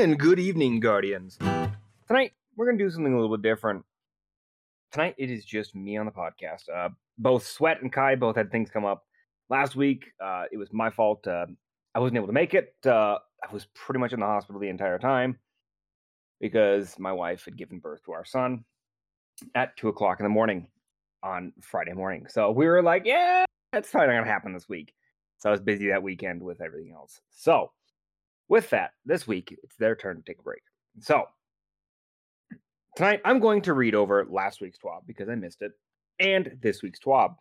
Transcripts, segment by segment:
And good evening, Guardians. Tonight, we're going to do something a little bit different. Tonight, it is just me on the podcast. Uh, both Sweat and Kai both had things come up. Last week, uh, it was my fault. Uh, I wasn't able to make it. Uh, I was pretty much in the hospital the entire time because my wife had given birth to our son at 2 o'clock in the morning on Friday morning. So we were like, yeah, that's probably not going to happen this week. So I was busy that weekend with everything else. So, with that, this week it's their turn to take a break. So, tonight I'm going to read over last week's TWAB because I missed it, and this week's TWAB.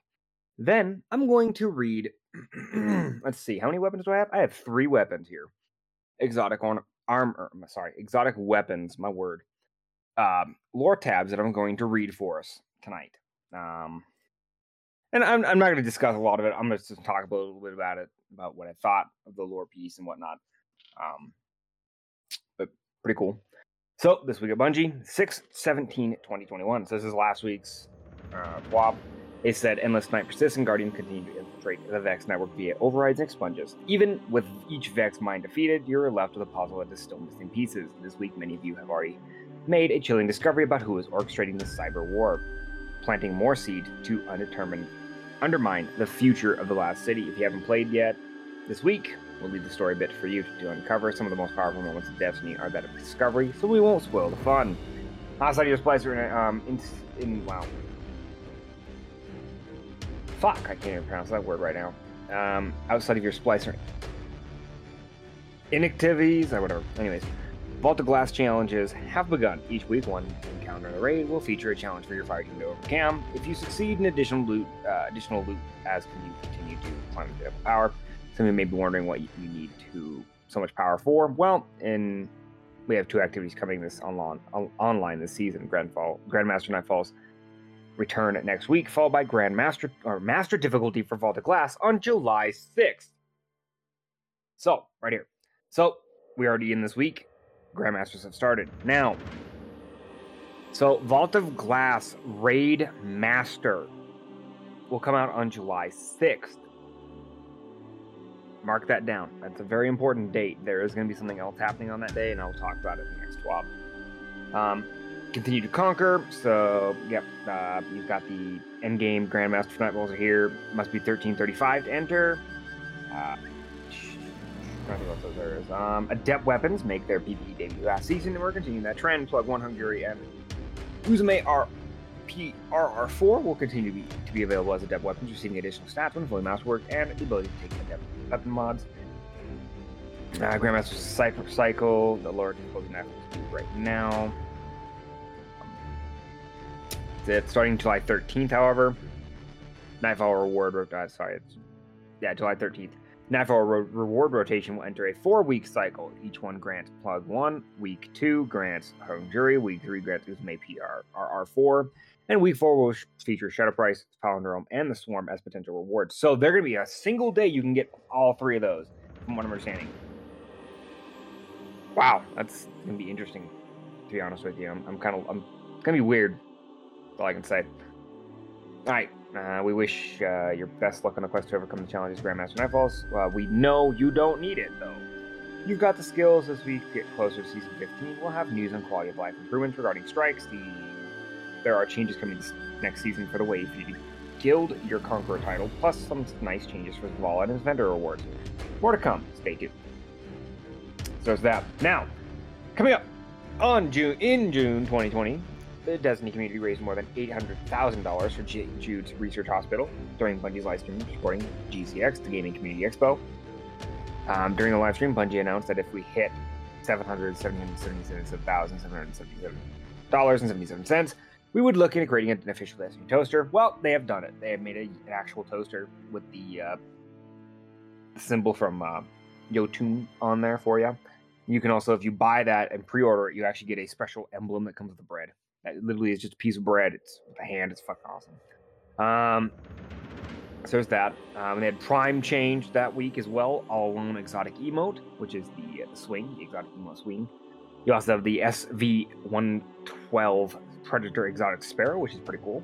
Then I'm going to read. let's see, how many weapons do I have? I have three weapons here. Exotic on armor. Sorry, exotic weapons. My word. Um, lore tabs that I'm going to read for us tonight. Um, and I'm I'm not going to discuss a lot of it. I'm going to talk a little bit about it, about what I thought of the lore piece and whatnot. Um, but pretty cool. So this week at Bungie, 6 17 2021. So this is last week's uh, TWAB. They said Endless Night persists and Guardian continue to infiltrate the Vex network via overrides and expunges. Even with each Vex mind defeated, you're left with a puzzle that is still missing pieces. This week, many of you have already made a chilling discovery about who is orchestrating the cyber war, planting more seed to undetermined undermine the future of the last city. If you haven't played yet, this week we'll leave the story a bit for you to uncover. Some of the most powerful moments of Destiny are that of discovery, so we won't spoil the fun. Outside of your splicer, um, in, in wow, fuck, I can't even pronounce that word right now. Um, outside of your splicer inactivities or whatever. Anyways, Vault of Glass challenges have begun. Each week, one encounter in the raid will feature a challenge for your fire team to overcome. If you succeed in additional loot, uh, additional loot as can you continue to climb the power. Some of you may be wondering what you need to so much power for. Well, in we have two activities coming this online online this season: Grandfall, Grandmaster Nightfalls return next week, followed by Grandmaster or Master difficulty for Vault of Glass on July 6th. So, right here. So, we're already in this week. Grandmasters have started. Now, so Vault of Glass Raid Master will come out on July 6th. Mark that down. That's a very important date. There is going to be something else happening on that day, and I'll talk about it in the next TWAB. Um, continue to conquer. So, yep, uh, you've got the endgame Grandmaster for Nightfalls are here. Must be 1335 to enter. Uh, what there is. Um, Adept weapons make their PvE debut last season, and we're continuing that trend. Plug 1 Hung Jury and Uzume RR 4 will continue to be, to be available as Adept weapons, receiving additional stats when fully mouse work and the ability to take Adept weapon mods. Uh, Grandmaster Cypher Cycle, the Lord Closing Knife right now. It's starting July 13th, however. Nightfall reward, uh, sorry, it's, yeah, July 13th. Nightfall Re- reward rotation will enter a four week cycle. Each one grants plug one. Week two grants Hung Jury. Week three grants Uzume PR RR4. And week four will feature Shadow Price, Palindrome, and the Swarm as potential rewards. So they're going to be a single day you can get all three of those, from what I'm understanding. Wow, that's going to be interesting, to be honest with you. I'm, I'm kind of, I'm going to be weird. That's all I can say. All right, uh, we wish uh, your best luck on the quest to overcome the challenges Grandmaster Nightfalls. Uh, we know you don't need it, though. You've got the skills as we get closer to Season 15. We'll have news on quality of life improvements regarding strikes. The There are changes coming next season for the Wave Feed Guild, your Conqueror title, plus some nice changes for Zavala and his vendor rewards. More to come. Stay tuned. So there's that. Now, coming up on June in June 2020, the Destiny community raised more than $800,000 for Jude's Research Hospital during Bungie's live stream supporting GCX, the Gaming Community Expo. Um, during the live stream, Bungie announced that if we hit $777,777.77, we would look into creating an official Destiny toaster. Well, they have done it. They have made a, an actual toaster with the uh, symbol from uh, Yotun on there for you. You can also, if you buy that and pre-order it, you actually get a special emblem that comes with the bread. That literally is just a piece of bread. It's with a hand. It's fucking awesome. Um, so there's that. Um, they had Prime change that week as well. All alone exotic emote, which is the, uh, the swing, the exotic emote swing. You also have the SV112 Predator exotic sparrow, which is pretty cool.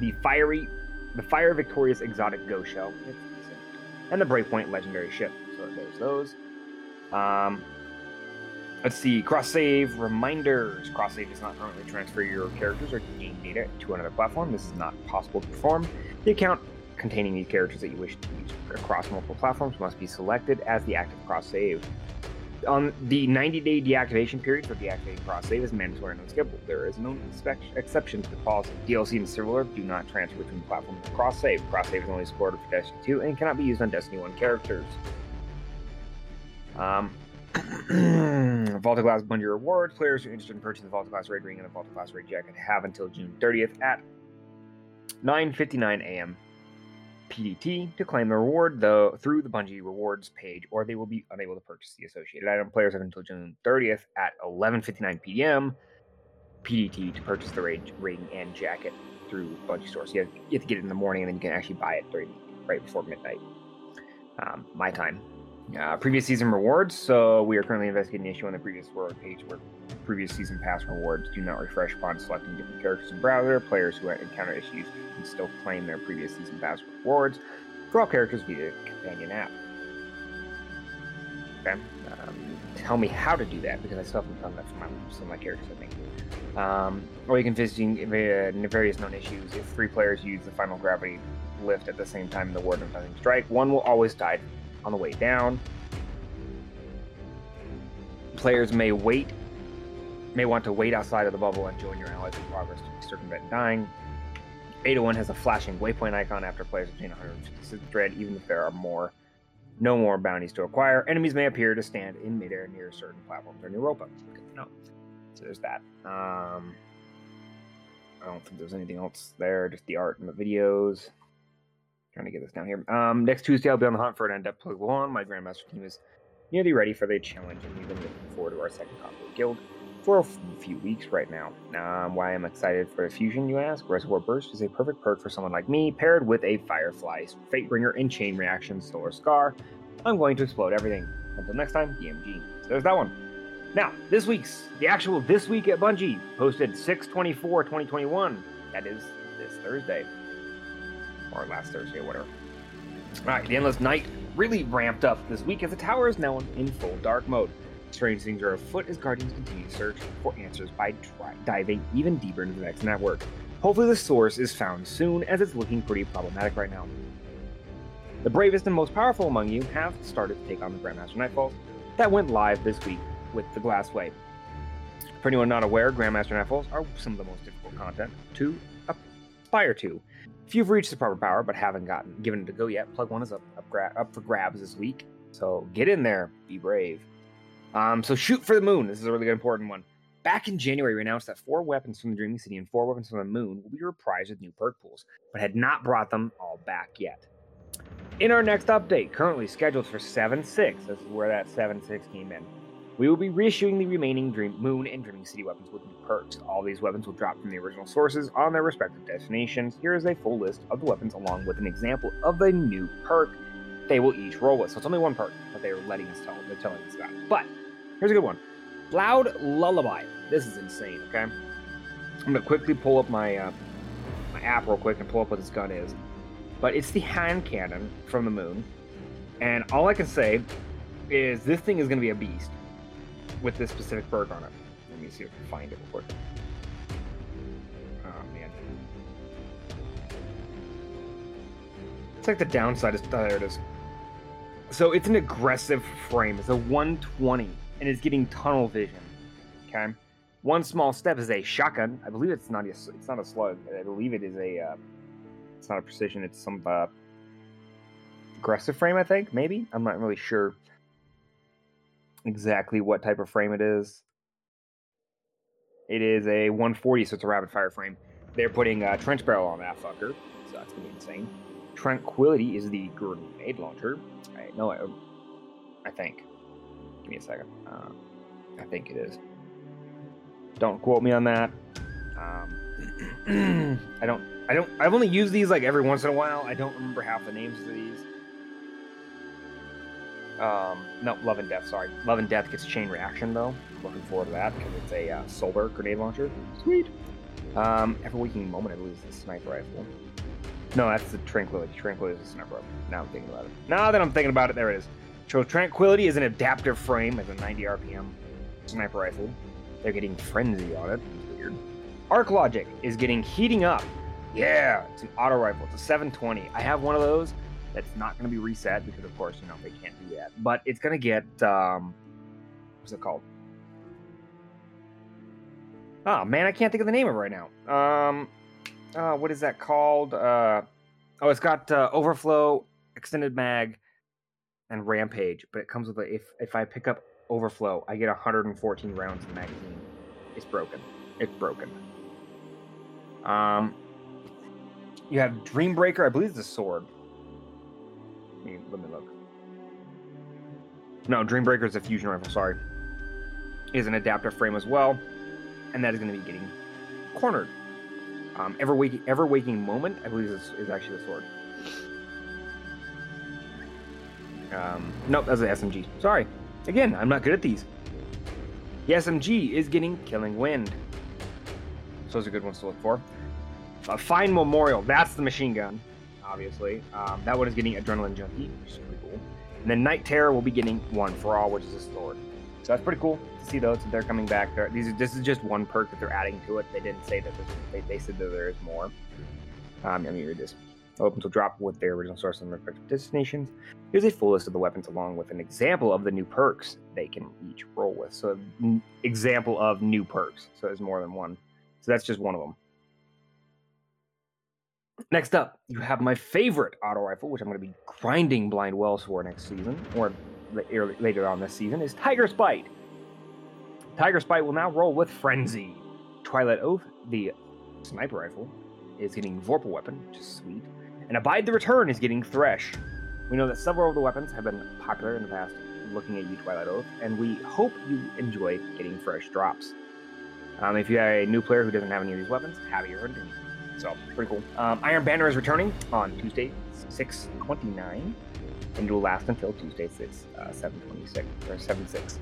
The fiery, the fire victorious exotic Go shell, and the Breakpoint legendary ship. So there's those. Um, Let's see, cross save reminders. Cross save does not currently transfer your characters or game data to another platform. This is not possible to perform. The account containing these characters that you wish to use across multiple platforms must be selected as the active cross save. On the 90 day deactivation period for deactivating cross save is mandatory and unskippable. There is no exception to the policy. DLC and Silver do not transfer between platforms cross save. Cross save is only supported for Destiny 2 and cannot be used on Destiny 1 characters. Um, Vault Glass Bungie rewards. Players who are interested in purchasing the Vault Glass Raid Ring and the Vault Glass Raid Jacket have until June 30th at 9:59 a.m. PDT to claim the reward though through the Bungie rewards page, or they will be unable to purchase the associated item. Players have until June 30th at 11:59 p.m. PDT to purchase the ring and jacket through Bungie stores. So you, have, you have to get it in the morning, and then you can actually buy it during right before midnight. Um, my time uh, previous season rewards. So we are currently investigating an issue on the previous reward page where previous season pass rewards do not refresh upon selecting different characters in browser. Players who encounter issues can still claim their previous season pass rewards all characters via companion app. Okay. Um, tell me how to do that because I still haven't done that for my, some of my characters, I think. Um, or you can visit various known issues. If three players use the final gravity lift at the same time in the Warden of Nothing strike, one will always die on the way down. Players may wait, may want to wait outside of the bubble and join your allies in progress to circumvent dying. 801 has a flashing waypoint icon after players obtain 156 dread, even if there are more, no more bounties to acquire. Enemies may appear to stand in midair near certain platforms or Europa. Good. So there's that. Um, I don't think there's anything else there. Just the art and the videos. Trying to get this down here. Um, next Tuesday, I'll be on the hunt for an Adept Plug 1. My Grandmaster team is nearly ready for the challenge, and we've been looking forward to our second combo guild for a few weeks right now. Um, why I'm excited for the fusion, you ask? Reservoir Burst is a perfect perk for someone like me, paired with a Firefly, Fatebringer, and Chain Reaction Solar Scar. I'm going to explode everything. Until next time, DMG. So there's that one. Now, this week's, the actual This Week at Bungie, posted 624 2021. That is this Thursday or last Thursday whatever. Alright, the Endless Night really ramped up this week as the tower is now in full dark mode. Strange things are afoot as Guardians continue to search for answers by diving even deeper into the Vex network. Hopefully, the source is found soon, as it's looking pretty problematic right now. The bravest and most powerful among you have started to take on the Grandmaster Nightfalls that went live this week with the Glassway. For anyone not aware, Grandmaster Nightfalls are some of the most difficult content to aspire to. If you've reached the proper power but haven't gotten given it go yet, plug one is up up, gra- up for grabs this week. So get in there, be brave. Um, so shoot for the moon. This is a really important one. Back in January, we announced that four weapons from the Dreaming City and four weapons from the moon will be reprised with new perk pools, but had not brought them all back yet. In our next update, currently scheduled for 7 6, this is where that 7 6 came in. We will be reissuing the remaining Dream Moon and Dreaming City weapons with new perks. All these weapons will drop from the original sources on their respective destinations. Here is a full list of the weapons along with an example of the new perk they will each roll with. So it's only one perk that they're letting us tell. They're telling us about. But here's a good one. Loud Lullaby. This is insane, okay? I'm gonna quickly pull up my uh, my app real quick and pull up what this gun is. But it's the hand cannon from the moon. And all I can say is this thing is gonna be a beast with this specific perk on it. Let me see if I can find it real quick. Oh man. It's like the downside is there it is. So it's an aggressive frame. It's a 120 and is getting tunnel vision. Okay. One small step is a shotgun. I believe it's not a it's not a slug. I believe it is a uh, it's not a precision. It's some uh, aggressive frame. I think maybe. I'm not really sure exactly what type of frame it is. It is a 140, so it's a rapid fire frame. They're putting a trench barrel on that fucker, so that's gonna be insane. Tranquility is the grenade launcher. I know I, I think. Give me a second. Uh, I think it is. Don't quote me on that. Um, I don't. I don't. I've only used these like every once in a while. I don't remember half the names of these. Um, no, Love and Death. Sorry, Love and Death gets chain reaction though. Looking forward to that because it's a uh, solar grenade launcher. Sweet. Um, Ever Waking Moment, I is the sniper rifle. No, that's the Tranquility. Tranquility is the sniper rifle. Now I'm thinking about it. Now that I'm thinking about it, there it is. So Tranquility is an adaptive frame at a 90 RPM. sniper rifle. They're getting frenzy on it. Weird. Arc Logic is getting heating up. Yeah, it's an auto rifle. It's a 720. I have one of those. That's not going to be reset because, of course, you know they can't do that. But it's going to get um, what's it called? Oh man, I can't think of the name of it right now. Um, uh, what is that called? Uh, oh, it's got uh, overflow, extended mag, and rampage. But it comes with a if if I pick up overflow, I get 114 rounds in the magazine. It's broken. It's broken. Um, you have Dreambreaker. I believe it's a sword. Let me, let me look. No, Dreambreaker is a fusion rifle. Sorry, is an adaptive frame as well, and that is going to be getting cornered. Um, ever waking, ever waking moment, I believe is, is actually the sword. Um, nope, that's an SMG. Sorry. Again, I'm not good at these. The SMG is getting Killing Wind. So those are good ones to look for. A Fine Memorial, that's the machine gun, obviously. Um, that one is getting Adrenaline Junkie, which is pretty cool. And then Night Terror will be getting One for All, which is a sword. So that's pretty cool to see those. They're coming back. They're, these are, this is just one perk that they're adding to it. They didn't say that they, they said that there is more. Um, let me read this. Weapons will drop with their original source and respective destinations. Here's a full list of the weapons along with an example of the new perks they can each roll with. So, example of new perks. So, there's more than one. So, that's just one of them. Next up, you have my favorite auto rifle, which I'm going to be grinding blind wells for next season, or later on this season, is Tiger Spite. Tiger Spite will now roll with Frenzy. Twilight Oath, the sniper rifle, is getting Vorpal weapon, which is sweet. And Abide the Return is getting Thresh. We know that several of the weapons have been popular in the past, looking at you, Twilight Oath, and we hope you enjoy getting fresh drops. Um, if you are a new player who doesn't have any of these weapons, have your hunting. So, pretty cool. Um, Iron Banner is returning on Tuesday, 629, and it will last until Tuesday, 6, uh, 726, or 7 6.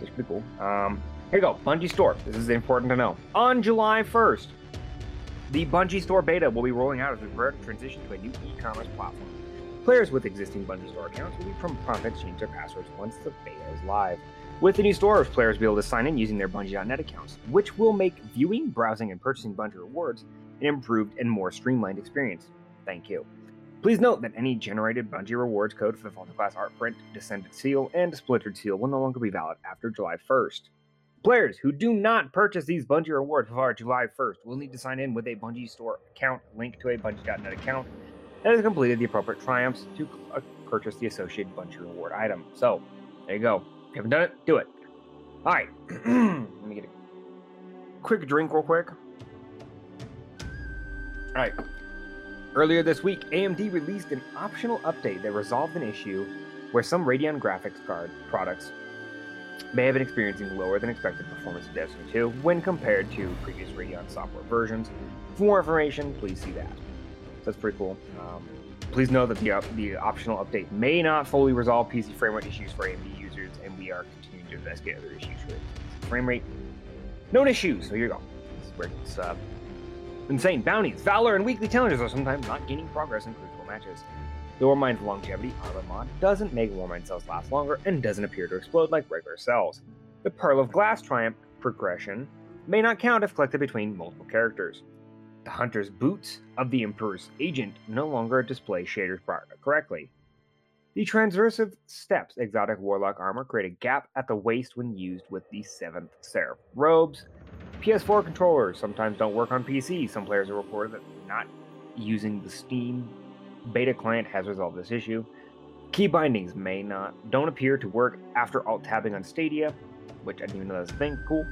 It's pretty cool. Um, here you go, Bungie Store. This is important to know. On July 1st, the Bungie Store beta will be rolling out as we prepare to transition to a new e-commerce platform. Players with existing Bungie Store accounts will be prompted to change their passwords once the beta is live. With the new store, players will be able to sign in using their Bungie.net accounts, which will make viewing, browsing, and purchasing Bungie rewards an improved and more streamlined experience. Thank you. Please note that any generated Bungie rewards code for the Vault Glass Art Print, Descendant Seal, and Splintered Seal will no longer be valid after July 1st. Players who do not purchase these Bungie rewards before July 1st will need to sign in with a Bungie store account linked to a Bungie.net account that has completed the appropriate triumphs to uh, purchase the associated Bungie reward item. So, there you go. If you haven't done it, do it. All right. Let me get a quick drink real quick. All right. Earlier this week, AMD released an optional update that resolved an issue where some Radeon graphics card products may have been experiencing lower than expected performance in Destiny 2 when compared to previous Radeon software versions. For more information, please see that. That's pretty cool. Um, please know that the, uh, the optional update may not fully resolve PC frame rate issues for AMD users, and we are continuing to investigate other issues with frame rate. Known issues. So here you go. This is where it's uh, Insane bounties, valor, and weekly challenges are sometimes not gaining progress in Crucible matches. The Warmind's longevity armor mod doesn't make Warmind cells last longer and doesn't appear to explode like regular cells. The Pearl of Glass Triumph progression may not count if collected between multiple characters. The Hunter's boots of the Emperor's agent no longer display shaders correctly. The transversive steps exotic warlock armor create a gap at the waist when used with the 7th Seraph robes, PS4 controllers sometimes don't work on PC. Some players have reported that not using the Steam beta client has resolved this issue. Key bindings may not don't appear to work after alt tabbing on Stadia, which I didn't even know that was a thing. Cool.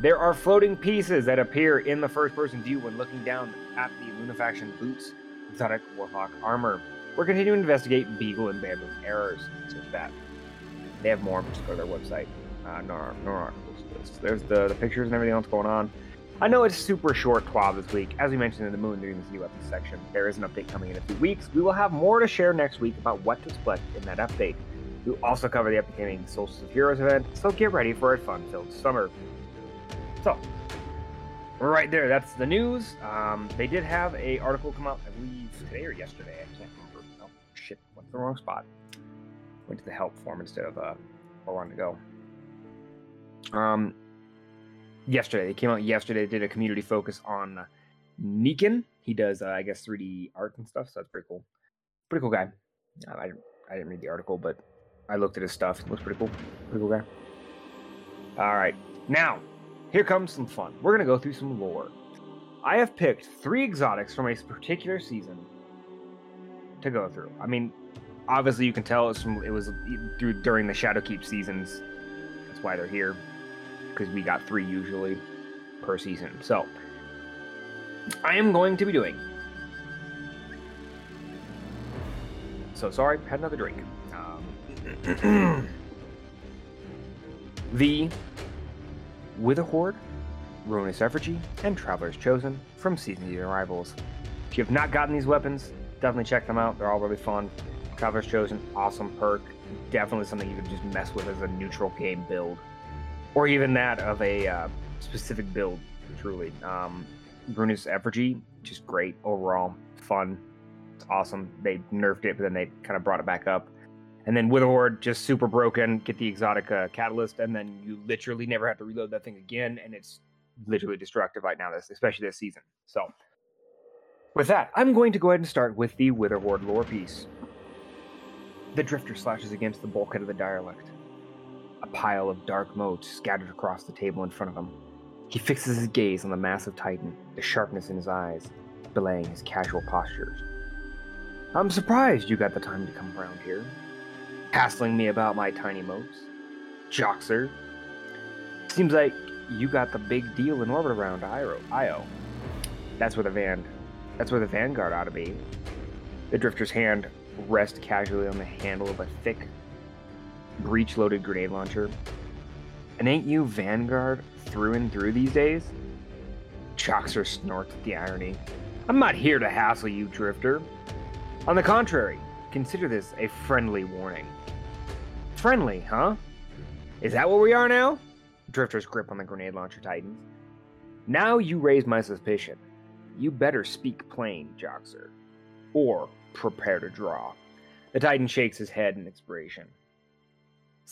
There are floating pieces that appear in the first person view when looking down at the Lunafaction boots, exotic warlock armor. We're continuing to investigate Beagle and Bandwidth errors. Search that. They have more, just go to their website. Uh, no, no articles. There's the, the pictures and everything else going on. I know it's super short TWAB this week. As we mentioned in the Moon during the weapons section, there is an update coming in a few weeks. We will have more to share next week about what to expect in that update. We'll also cover the upcoming Solstice of Heroes event, so get ready for a fun-filled summer. So, right there, that's the news. Um, they did have a article come out, I believe, today or yesterday. I can't remember. Oh, shit, went to the wrong spot. Went to the help form instead of uh, where I wanted to go. Um, yesterday they came out yesterday. They did a community focus on Nikan. He does, uh, I guess, 3D art and stuff. So that's pretty cool. Pretty cool guy. Uh, I I didn't read the article, but I looked at his stuff. It Looks pretty cool. Pretty cool guy. All right, now here comes some fun. We're gonna go through some lore. I have picked three exotics from a particular season to go through. I mean, obviously you can tell it's from it was through during the Shadowkeep seasons. That's why they're here because we got three usually per season. So I am going to be doing. So sorry, had another drink. Um, the Witherhoard, Ruinous Effigy, and Traveler's Chosen from Season 8 Arrivals. If you have not gotten these weapons, definitely check them out. They're all really fun. Traveler's Chosen, awesome perk. Definitely something you can just mess with as a neutral game build. Or even that of a uh, specific build, truly. Um, Ruinous Effigy, just great overall. Fun. It's awesome. They nerfed it, but then they kind of brought it back up. And then Witherhoard, just super broken. Get the exotic uh, catalyst, and then you literally never have to reload that thing again, and it's literally destructive right now, this especially this season. So, with that, I'm going to go ahead and start with the Witherhoard lore piece. The Drifter slashes against the bulkhead of the Direlect. A pile of dark motes scattered across the table in front of him. He fixes his gaze on the massive titan, the sharpness in his eyes, belaying his casual postures. I'm surprised you got the time to come around here, hassling me about my tiny motes. Joxer. Seems like you got the big deal in orbit around Io. Io. That's where the van that's where the Vanguard ought to be. The drifter's hand rests casually on the handle of a thick, breech loaded grenade launcher. And ain't you Vanguard through and through these days? Joxer snorts at the irony. I'm not here to hassle you, Drifter. On the contrary, consider this a friendly warning. Friendly, huh? Is that what we are now? Drifter's grip on the grenade launcher tightens. Now you raise my suspicion. You better speak plain, Joxer. Or prepare to draw. The Titan shakes his head in inspiration.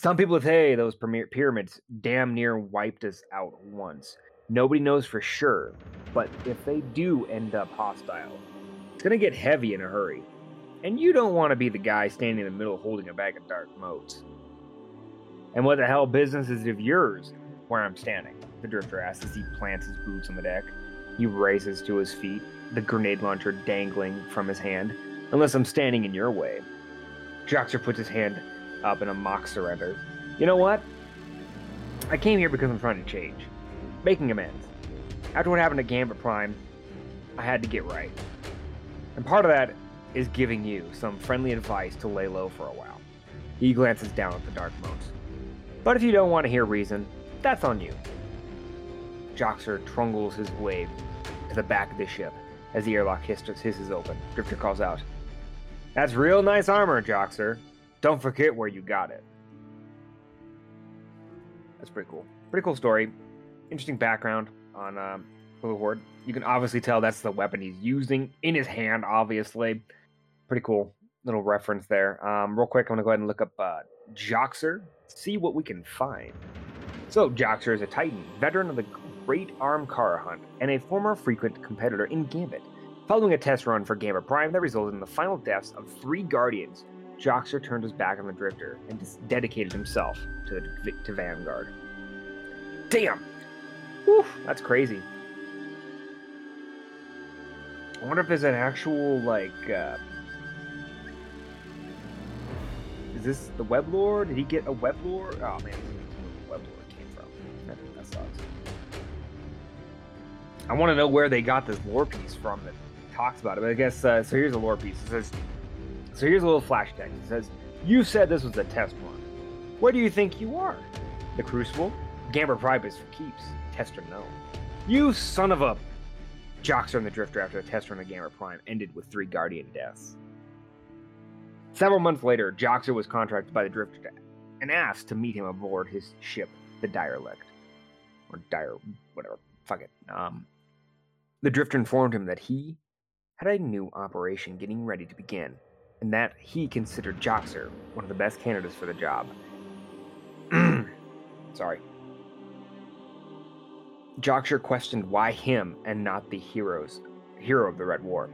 Some people say those pyramids damn near wiped us out once. Nobody knows for sure, but if they do end up hostile, it's gonna get heavy in a hurry. And you don't want to be the guy standing in the middle holding a bag of dark motes. And what the hell business is it of yours where I'm standing? The drifter asks as he plants his boots on the deck. He raises to his feet, the grenade launcher dangling from his hand. Unless I'm standing in your way. Joxer puts his hand up in a mock surrender. You know what? I came here because I'm trying to change. Making amends. After what happened to Gambit Prime, I had to get right. And part of that is giving you some friendly advice to lay low for a while. He glances down at the dark motes. But if you don't want to hear reason, that's on you. Joxer trundles his way to the back of the ship as the airlock hisses open. Drifter calls out, That's real nice armor, Joxer. Don't forget where you got it. That's pretty cool. Pretty cool story. Interesting background on um, Horde. You can obviously tell that's the weapon he's using in his hand, obviously. Pretty cool little reference there. Um, real quick, I'm going to go ahead and look up uh, Joxer, see what we can find. So, Joxer is a Titan, veteran of the Great Ahamkara Hunt, and a former frequent competitor in Gambit. Following a test run for Gambit Prime that resulted in the final deaths of three Guardians, Joxer turned his back on the Drifter and dedicated himself to, the, to Vanguard. Damn! Whew, that's crazy. I wonder if there's an actual, like, uh, is this the web lore? Did he get a web lore? Oh man, where web lore came from. That, that sucks. I want to know where they got this lore piece from that talks about it. But I guess uh, so. Here's a lore piece. It says so here's a little flash text. It says, You said this was a test run. Where do you think you are? The Crucible? Prime is for keeps. Tester no. You son of a. Joxer and the Drifter after a test run of Gambit Prime ended with three Guardian deaths. Several months later, Joxer was contracted by the Drifter and asked to meet him aboard his ship, the Direlect. Or Dire, whatever. Fuck it. Um, the Drifter informed him that he had a new operation getting ready to begin and that he considered Joxer one of the best candidates for the job. Sorry. Joxer questioned why him and not the heroes, hero of the Red War.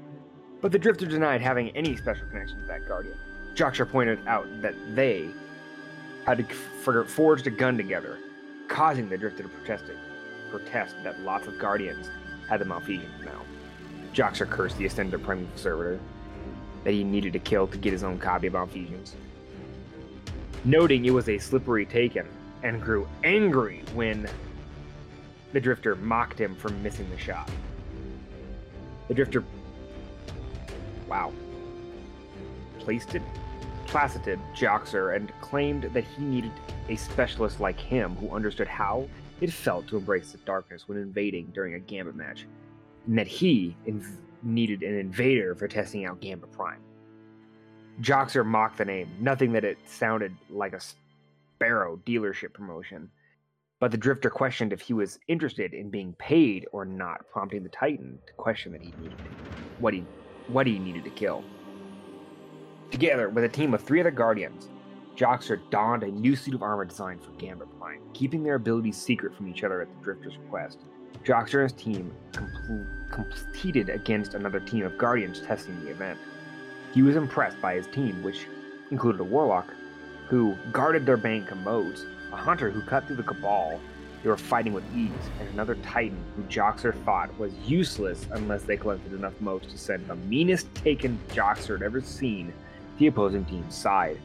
But the Drifter denied having any special connection to that Guardian. Joxer pointed out that they had forged a gun together, causing the Drifter to protest, it, protest that lots of Guardians had the Malfeasance now. Joxer cursed the Ascender Prime Servitor that he needed to kill to get his own copy of Malfeasance, noting it was a slippery taken, and grew angry when the Drifter mocked him for missing the shot. The Drifter, wow, placed it, placited Joxer and claimed that he needed a specialist like him who understood how it felt to embrace the darkness when invading during a Gambit match, and that he inv- needed an invader for testing out Gambit Prime. Joxer mocked the name, nothing that it sounded like a Sparrow dealership promotion, but the Drifter questioned if he was interested in being paid or not, prompting the Titan to question that he needed what he what he needed to kill. Together with a team of three other Guardians, Joxer donned a new suit of armor designed for Gambit Prime, keeping their abilities secret from each other at the Drifter's request. Joxer and his team competed against another team of Guardians testing the event. He was impressed by his team, which included a Warlock, who guarded their bank of motes a hunter who cut through the Cabal they were fighting with ease, and another Titan who Joxer thought was useless unless they collected enough motes to send the meanest taken Joxer had ever seen to the opposing team's side.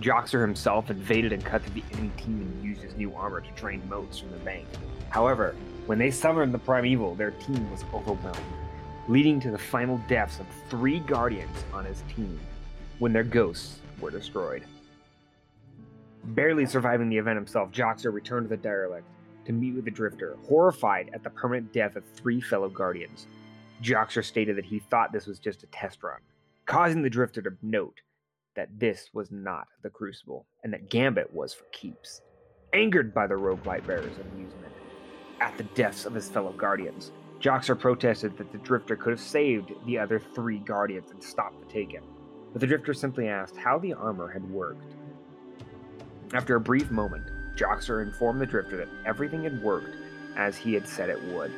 Joxer himself invaded and cut through the enemy team and used his new armor to drain motes from the bank. However, when they summoned the Primeval, their team was overwhelmed, leading to the final deaths of three Guardians on his team when their ghosts were destroyed. Barely surviving the event himself, Joxer returned to the derelict to meet with the Drifter, horrified at the permanent death of three fellow Guardians. Joxer stated that he thought this was just a test run, causing the Drifter to note that this was not the Crucible, and that Gambit was for keeps. Angered by the rogue light bearer's amusement at the deaths of his fellow Guardians, Joxer protested that the Drifter could have saved the other three Guardians and stopped the Taken. But the Drifter simply asked how the armor had worked after a brief moment, Joxer informed the Drifter that everything had worked as he had said it would.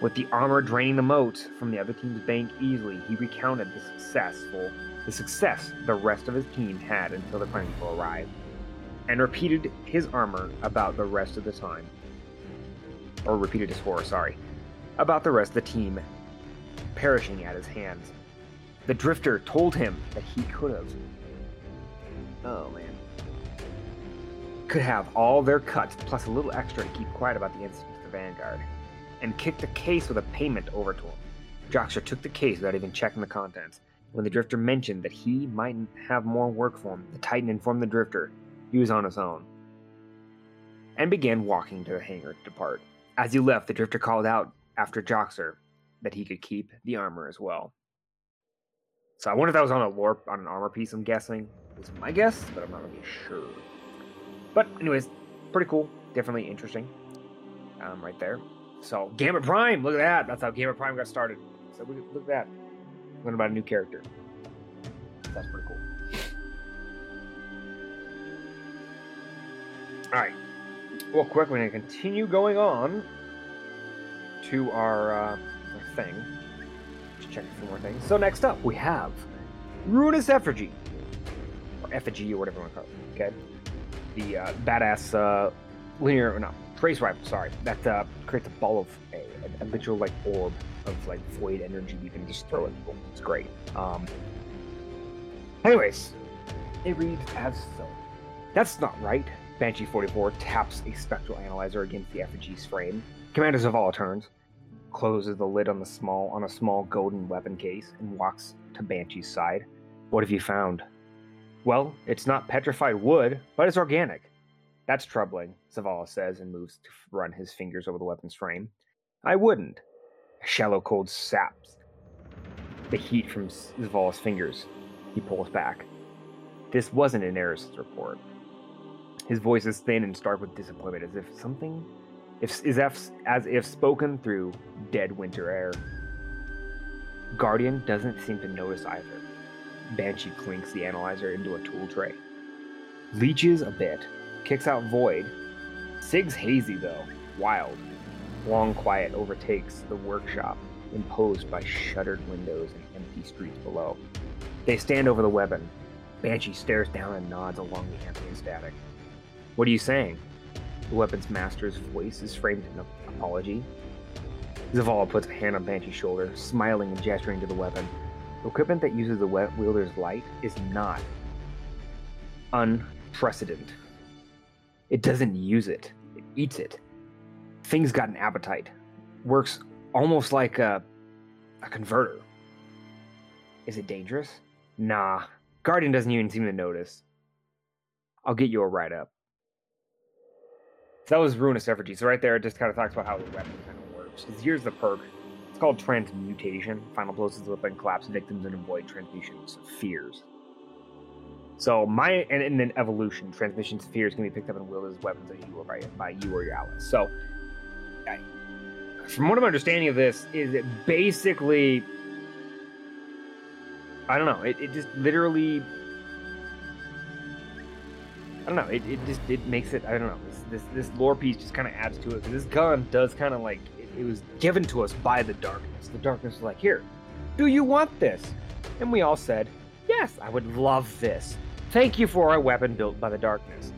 With the armor draining the motes from the other team's bank easily, he recounted the successful the success the rest of his team had until the Primeval arrived, and repeated his armor about the rest of the time. Or repeated his horror, sorry, about the rest of the team perishing at his hands. The Drifter told him that he could have. Oh man could have all their cuts plus a little extra to keep quiet about the incident to the Vanguard, and kicked the case with a payment over to him. Joxer took the case without even checking the contents. When the Drifter mentioned that he might have more work for him, the Titan informed the Drifter he was on his own, and began walking to the hangar to depart. As he left, the Drifter called out after Joxer that he could keep the armor as well. So I wonder if that was on a warp on an armor piece. I'm guessing. It's my guess, but I'm not really sure. But anyways, pretty cool. Definitely interesting. Um, right there. So Gambit Prime, look at that. That's how Gambit Prime got started. So look, look at that. Learn about a new character. That's pretty cool. All right. Well, quick, we're gonna continue going on to our, uh, our thing. Just check a few more things. So next up, we have Ruinous Effigy, or Effigy, or whatever you want to call it. Okay the uh, badass uh, linear, no, trace rifle, sorry, that uh, creates a ball of a, a, literal like orb of like void energy you can just throw people. It's great. Um, anyways, it reads as so. That's not right. Banshee 44 taps a spectral analyzer against the effigy's frame. Commander Zavala turns, closes the lid on the small on a small golden weapon case, and walks to Banshee's side. What have you found? Well, it's not petrified wood, but it's organic. That's troubling, Zavala says and moves to run his fingers over the weapon's frame. I wouldn't. A shallow cold saps the heat from Zavala's fingers. He pulls back. This wasn't an Eris's report. His voice is thin and stark with disappointment, as if something, if, as, if, as if spoken through dead winter air. Guardian doesn't seem to notice either. Banshee clinks the analyzer into a tool tray. Leeches a bit, kicks out Void. Sig's hazy though. wild. Long quiet overtakes the workshop, imposed by shuttered windows and empty streets below. They stand over the weapon. Banshee stares down and nods along the ambient static. What are you saying? The weapon's master's voice is framed in an apology. Zavala puts a hand on Banshee's shoulder, smiling and gesturing to the weapon. The equipment that uses the wielder's light is not unprecedented. It doesn't use it, it eats it. Thing's got an appetite. Works almost like a, a converter. Is it dangerous? Nah. Guardian doesn't even seem to notice. I'll get you a write up. So that was Ruinous Effigy. So right there, it just kind of talks about how the weapon kind of works. Here's the perk. It's called Transmutation. Final blows the weapon, collapse victims, and avoid transmissions of fears. So my and, and then evolution, transmission spheres can be picked up and wielded as weapons that you or by, by you or your allies. So I, from what I'm understanding of this, is it basically I don't know, it, it just literally I don't know, it, it just it makes it I don't know, this this, this lore piece just kinda adds to it. This gun does kinda like it, it was given to us by the darkness. The darkness was like, here, do you want this? And we all said, Yes, I would love this. Thank you for a weapon built by the darkness.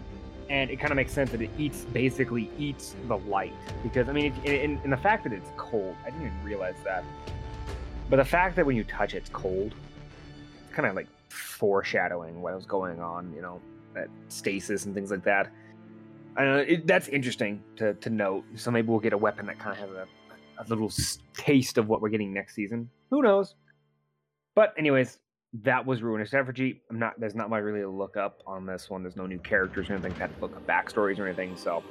And it kind of makes sense that it eats, basically eats the light. Because, I mean, in, in the fact that it's cold, I didn't even realize that. But the fact that when you touch it, it's cold, it's kind of like foreshadowing what was going on, you know, that stasis and things like that. I know it, that's interesting to, to note. So maybe we'll get a weapon that kind of has a, a little taste of what we're getting next season. Who knows? But anyways, that was Ruinous Effigy. I'm not. There's not my really look up on this one. There's no new characters or anything. Had to look up backstories or anything. So,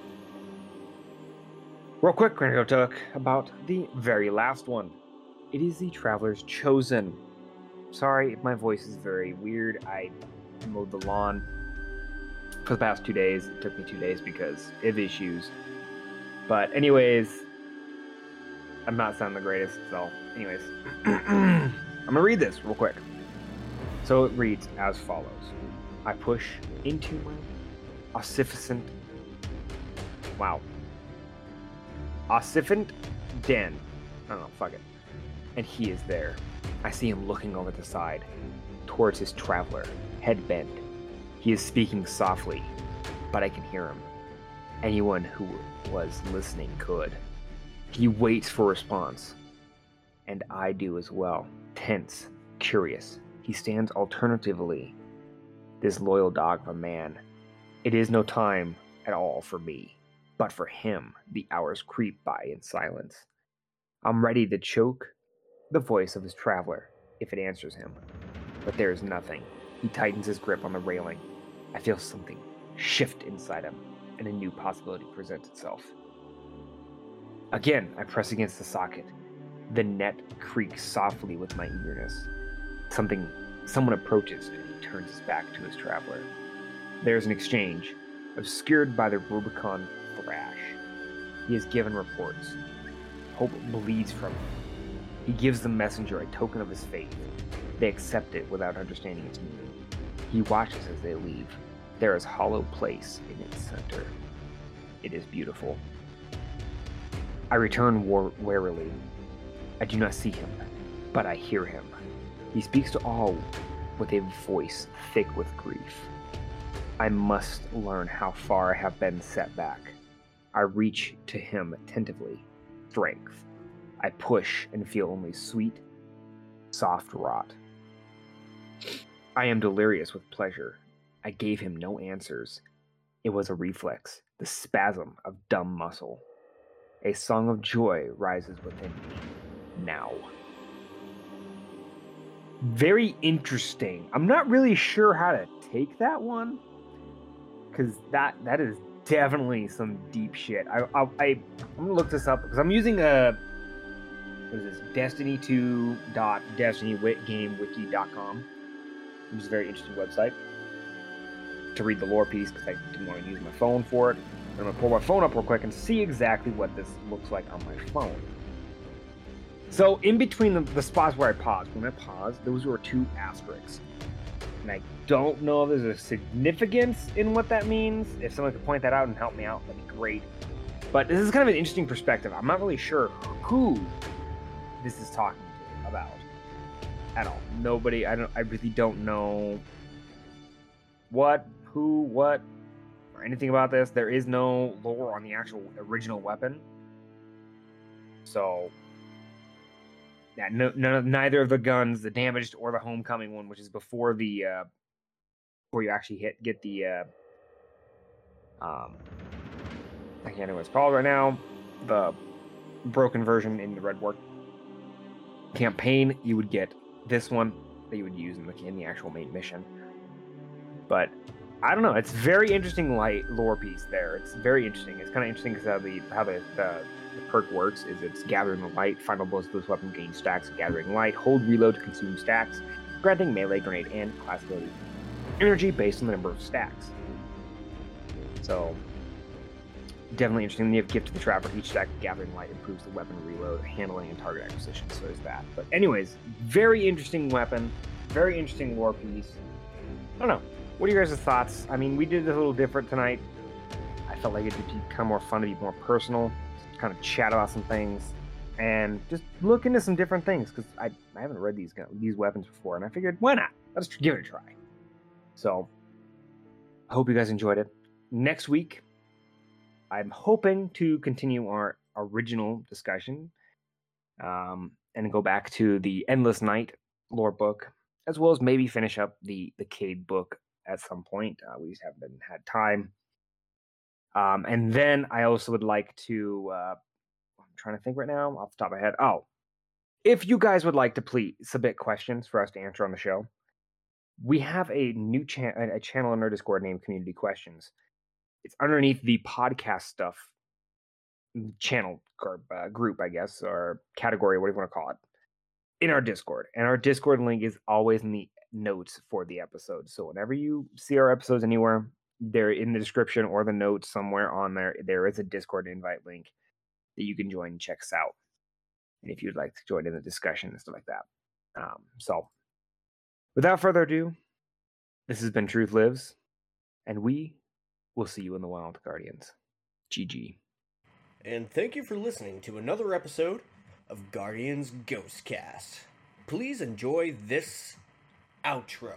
real quick, we're gonna go talk about the very last one. It is the Traveler's Chosen. Sorry if my voice is very weird. I mowed the lawn for the past two days. It took me two days because of issues. But anyways, I'm not sounding the greatest. So, anyways, I'm gonna read this real quick. So it reads as follows I push into my ossificant. Wow. Ossificant den. I don't know, fuck it. And he is there. I see him looking over the side, towards his traveler, head bent. He is speaking softly, but I can hear him. Anyone who was listening could. He waits for response, and I do as well, tense, curious, he stands alternatively, this loyal dog of a man. It is no time at all for me, but for him the hours creep by in silence. I'm ready to choke the voice of his traveler if it answers him, but there is nothing. He tightens his grip on the railing. I feel something shift inside him, and a new possibility presents itself. Again, I press against the socket. The net creaks softly with my eagerness. Something, someone approaches and he turns his back to his traveler. There's an exchange, obscured by the Rubicon thrash. He is given reports. Hope bleeds from him. He gives the messenger a token of his faith. They accept it without understanding its meaning. He watches as they leave. There is hollow place in its center. It is beautiful. I return war- warily. I do not see him, but I hear him. He speaks to all with a voice thick with grief. I must learn how far I have been set back. I reach to him attentively. Strength. I push and feel only sweet, soft rot. I am delirious with pleasure. I gave him no answers. It was a reflex, the spasm of dumb muscle. A song of joy rises within me. Now very interesting. I'm not really sure how to take that one because that that is definitely some deep shit. I, I, I am gonna look this up because I'm using a what is this Destiny 2 dot Destiny Gamewiki.com, which is a very interesting website to read the lore piece because I didn't want to use my phone for it. I'm gonna pull my phone up real quick and see exactly what this looks like on my phone. So in between the, the spots where I paused, when I paused, those were two asterisks. And I don't know if there's a significance in what that means. If someone could point that out and help me out, that'd be great. But this is kind of an interesting perspective. I'm not really sure who this is talking to about at all. Nobody. I don't. I really don't know what, who, what, or anything about this. There is no lore on the actual original weapon. So, yeah, no, of, neither of the guns, the damaged or the homecoming one, which is before the uh, before you actually hit get the uh, um, I can't know what it's called right now. The broken version in the Red War campaign, you would get this one that you would use in the in the actual main mission. But I don't know. It's very interesting light lore piece there. It's very interesting. It's kind of interesting because how the how the, the, the perk works is it's gathering the light. Final blows of this weapon gain stacks. Gathering light. Hold reload to consume stacks. Granting melee grenade and class ability energy based on the number of stacks. So definitely interesting. Then you have gift to the Traveler. Each stack of gathering light improves the weapon reload, handling, and target acquisition. So there's that. But anyways, very interesting weapon. Very interesting lore piece. I don't know. What are your guys' thoughts? I mean, we did it a little different tonight. I felt like it'd be kind of more fun to be more personal, kind of chat about some things, and just look into some different things because I, I haven't read these these weapons before, and I figured why not? Let's give it a try. So I hope you guys enjoyed it. Next week, I'm hoping to continue our original discussion um, and go back to the Endless Night lore book, as well as maybe finish up the the Cayde book at some point. Uh, we just haven't had time. Um, and then I also would like to. Uh, I'm trying to think right now off the top of my head. Oh, if you guys would like to please submit questions for us to answer on the show, we have a new channel, a channel in our Discord named Community Questions. It's underneath the podcast stuff channel or uh, group, I guess, or category, whatever you want to call it, in our Discord. And our Discord link is always in the notes for the episode. So whenever you see our episodes anywhere, they're in the description or the notes somewhere on there. There is a Discord invite link that you can join and check us out. And if you'd like to join in the discussion and stuff like that. Um, so without further ado, this has been Truth Lives, and we will see you in the wild, Guardians. GG. And thank you for listening to another episode of Guardians Ghostcast. Please enjoy this outro.